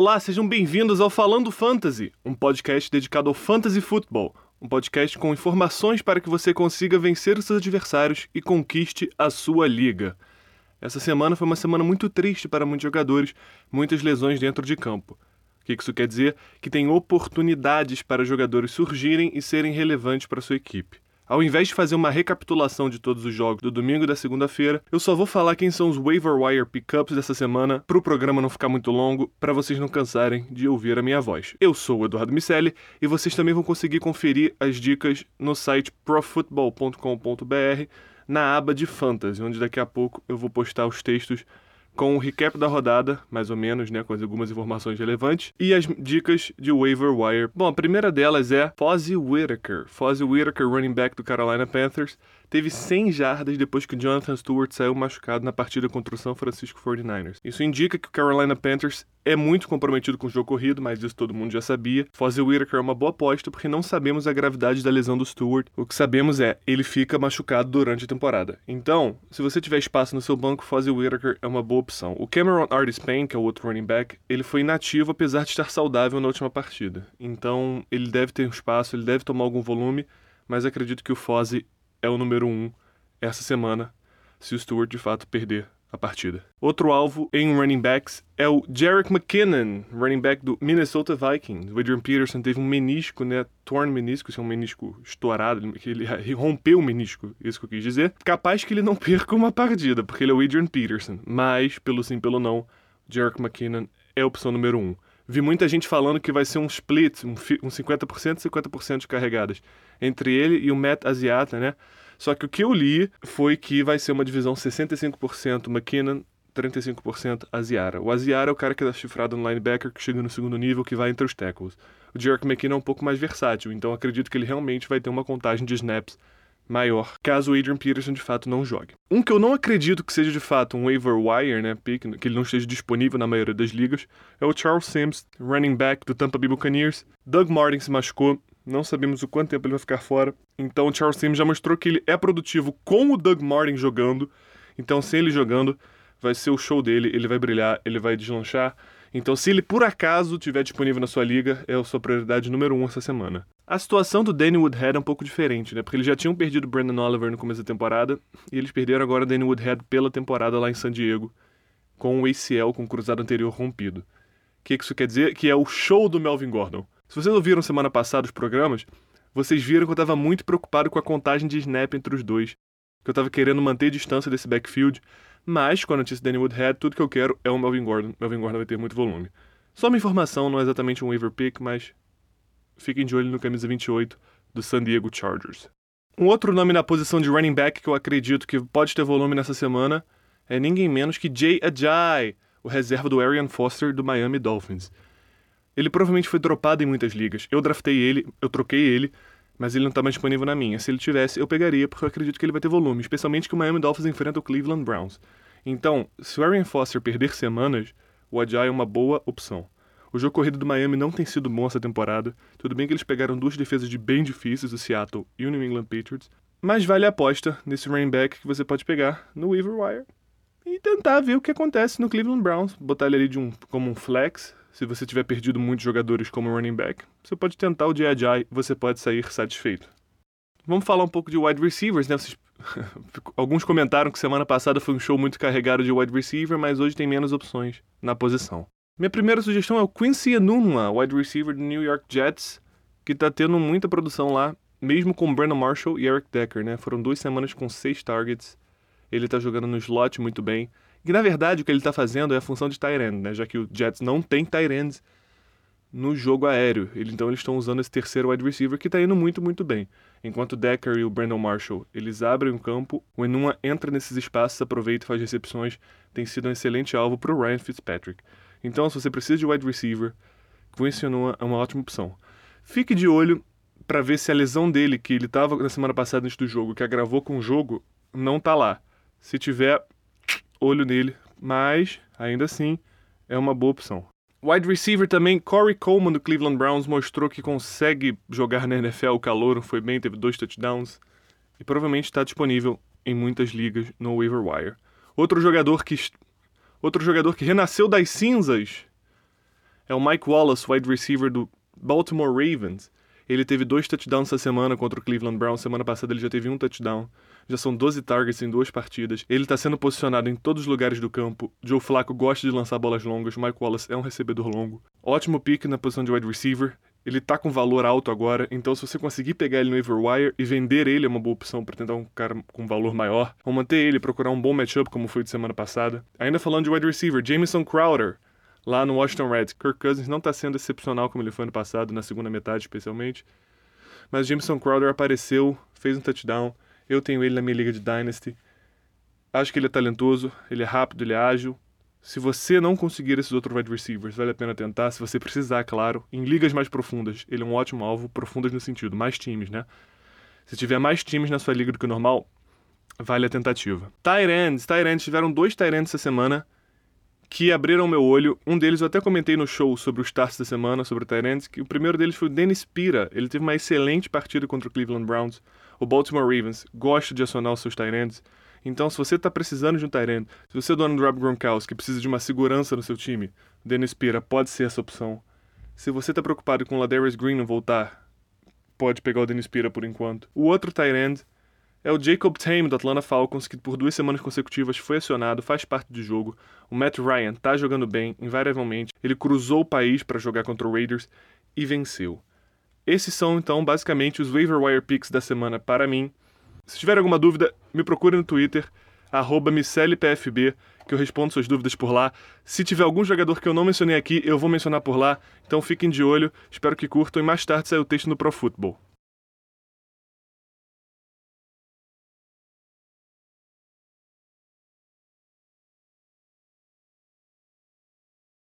Olá, sejam bem-vindos ao Falando Fantasy, um podcast dedicado ao fantasy futebol, um podcast com informações para que você consiga vencer os seus adversários e conquiste a sua liga. Essa semana foi uma semana muito triste para muitos jogadores, muitas lesões dentro de campo. O que isso quer dizer? Que tem oportunidades para jogadores surgirem e serem relevantes para sua equipe. Ao invés de fazer uma recapitulação de todos os jogos do domingo e da segunda-feira, eu só vou falar quem são os waiver wire pickups dessa semana, para o programa não ficar muito longo, para vocês não cansarem de ouvir a minha voz. Eu sou o Eduardo Micelli e vocês também vão conseguir conferir as dicas no site profutbol.com.br na aba de fantasy, onde daqui a pouco eu vou postar os textos com o recap da rodada, mais ou menos, né, com algumas informações relevantes, e as dicas de waiver wire. Bom, a primeira delas é Fozzie Whittaker. Fozzie Whittaker, running back do Carolina Panthers, teve 100 jardas depois que Jonathan Stewart saiu machucado na partida contra o São Francisco 49ers. Isso indica que o Carolina Panthers é muito comprometido com o jogo corrido, mas isso todo mundo já sabia. Fozzie Whittaker é uma boa aposta porque não sabemos a gravidade da lesão do Stewart. O que sabemos é, ele fica machucado durante a temporada. Então, se você tiver espaço no seu banco, Fozzie Whittaker é uma boa opção. O Cameron Artis-Payne, que é o outro running back, ele foi inativo apesar de estar saudável na última partida. Então, ele deve ter um espaço, ele deve tomar algum volume, mas acredito que o Fozzie é o número um essa semana, se o Stewart de fato perder a partida. Outro alvo em running backs é o Jarek McKinnon, running back do Minnesota Vikings. O Adrian Peterson teve um menisco, né? Torn menisco, isso é um menisco estourado, que ele rompeu o menisco, isso que eu quis dizer. Capaz que ele não perca uma partida, porque ele é o Adrian Peterson. Mas, pelo sim, pelo não, Jarek McKinnon é a opção número um. Vi muita gente falando que vai ser um split, um, um 50% e 50% de carregadas entre ele e o Matt Asiata, né? Só que o que eu li foi que vai ser uma divisão 65% McKinnon, 35% Aziara. O Aziara é o cara que está chifrado no linebacker, que chega no segundo nível, que vai entre os tackles. O Jerk McKinnon é um pouco mais versátil, então acredito que ele realmente vai ter uma contagem de snaps maior, caso o Adrian Peterson de fato não jogue. Um que eu não acredito que seja de fato um waiver wire, né, pick, que ele não esteja disponível na maioria das ligas, é o Charles Sims, running back do Tampa Bay Buccaneers. Doug Martin se machucou, não sabemos o quanto tempo ele vai ficar fora. Então o Charles Sims já mostrou que ele é produtivo com o Doug Martin jogando. Então, sem ele jogando, vai ser o show dele, ele vai brilhar, ele vai deslanchar. Então, se ele por acaso estiver disponível na sua liga, é a sua prioridade número um essa semana. A situação do Danny Woodhead é um pouco diferente, né? Porque eles já tinham perdido o Brandon Oliver no começo da temporada, e eles perderam agora o Danny Woodhead pela temporada lá em San Diego, com o ACL, com o cruzado anterior rompido. O que isso quer dizer? Que é o show do Melvin Gordon. Se vocês ouviram semana passada os programas, vocês viram que eu estava muito preocupado com a contagem de snap entre os dois. Que eu estava querendo manter distância desse backfield, mas com a notícia Danny Woodhead, tudo que eu quero é o Melvin Gordon. Melvin Gordon vai ter muito volume. Só uma informação, não é exatamente um waiver pick, mas fiquem de olho no camisa 28 do San Diego Chargers. Um outro nome na posição de running back que eu acredito que pode ter volume nessa semana é ninguém menos que Jay Ajay, o reserva do Arian Foster do Miami Dolphins. Ele provavelmente foi dropado em muitas ligas. Eu draftei ele, eu troquei ele, mas ele não está mais disponível na minha. Se ele tivesse, eu pegaria, porque eu acredito que ele vai ter volume, especialmente que o Miami Dolphins enfrenta o Cleveland Browns. Então, se o Arian Foster perder semanas, o Ajay é uma boa opção. O jogo corrido do Miami não tem sido bom essa temporada. Tudo bem que eles pegaram duas defesas de bem difíceis, o Seattle e o New England Patriots, mas vale a aposta nesse running back que você pode pegar no waiver wire e tentar ver o que acontece no Cleveland Browns, botar ele ali de um, como um flex, se você tiver perdido muitos jogadores como running back, você pode tentar o J.I.J. você pode sair satisfeito. Vamos falar um pouco de wide receivers, né? Vocês... Alguns comentaram que semana passada foi um show muito carregado de wide receiver, mas hoje tem menos opções na posição. Minha primeira sugestão é o Quincy Enunwa, wide receiver do New York Jets, que está tendo muita produção lá, mesmo com Brandon Marshall e Eric Decker, né? Foram duas semanas com seis targets. Ele está jogando no slot muito bem. Que na verdade o que ele está fazendo é a função de tight end, né? Já que o Jets não tem tight ends no jogo aéreo. Ele, então eles estão usando esse terceiro wide receiver que está indo muito, muito bem. Enquanto o Decker e o Brandon Marshall, eles abrem o campo, o Enuma entra nesses espaços, aproveita e faz recepções. Tem sido um excelente alvo para o Ryan Fitzpatrick. Então, se você precisa de wide receiver, Quincy Enuma é uma ótima opção. Fique de olho para ver se a lesão dele, que ele estava na semana passada antes do jogo, que agravou com o jogo, não está lá. Se tiver, olho nele, mas ainda assim é uma boa opção. Wide receiver também, Corey Coleman do Cleveland Browns mostrou que consegue jogar na NFL, o calor foi bem, teve dois touchdowns e provavelmente está disponível em muitas ligas no waiver wire. Outro jogador que outro jogador que renasceu das cinzas é o Mike Wallace, wide receiver do Baltimore Ravens. Ele teve dois touchdowns essa semana contra o Cleveland Browns. Semana passada ele já teve um touchdown. Já são 12 targets em duas partidas. Ele está sendo posicionado em todos os lugares do campo. Joe Flacco gosta de lançar bolas longas. Mike Wallace é um recebedor longo. Ótimo pick na posição de wide receiver. Ele tá com valor alto agora, então se você conseguir pegar ele no Everwire e vender ele é uma boa opção para tentar um cara com valor maior, ou manter ele procurar um bom matchup como foi de semana passada. Ainda falando de wide receiver, Jameson Crowder, lá no Washington Reds. Kirk Cousins não está sendo excepcional como ele foi ano passado, na segunda metade especialmente. Mas Jameson Crowder apareceu, fez um touchdown. Eu tenho ele na minha liga de Dynasty. Acho que ele é talentoso, ele é rápido, ele é ágil. Se você não conseguir esses outros wide receivers, vale a pena tentar. Se você precisar, claro. Em ligas mais profundas, ele é um ótimo alvo. Profundas no sentido, mais times, né? Se tiver mais times na sua liga do que o normal, vale a tentativa. Tyrands, Tyrands, tiveram dois Tyrands essa semana que abriram meu olho. Um deles eu até comentei no show sobre os starts da semana, sobre o Tyrants, que o primeiro deles foi o Dennis Pira. Ele teve uma excelente partida contra o Cleveland Browns. O Baltimore Ravens gosta de acionar os seus Tyrants. Então, se você está precisando de um Tyrant, se você é dono do Rob Gronkowski, precisa de uma segurança no seu time, Dennis Pira pode ser essa opção. Se você está preocupado com o Ladarius Green não voltar, pode pegar o Dennis Pira por enquanto. O outro Tyrant é o Jacob Tame do Atlanta Falcons, que por duas semanas consecutivas foi acionado, faz parte do jogo. O Matt Ryan tá jogando bem, invariavelmente. Ele cruzou o país para jogar contra o Raiders e venceu. Esses são, então, basicamente os waiver wire picks da semana para mim. Se tiver alguma dúvida, me procure no Twitter, arroba que eu respondo suas dúvidas por lá. Se tiver algum jogador que eu não mencionei aqui, eu vou mencionar por lá. Então fiquem de olho, espero que curtam e mais tarde sai o texto no Pro Football.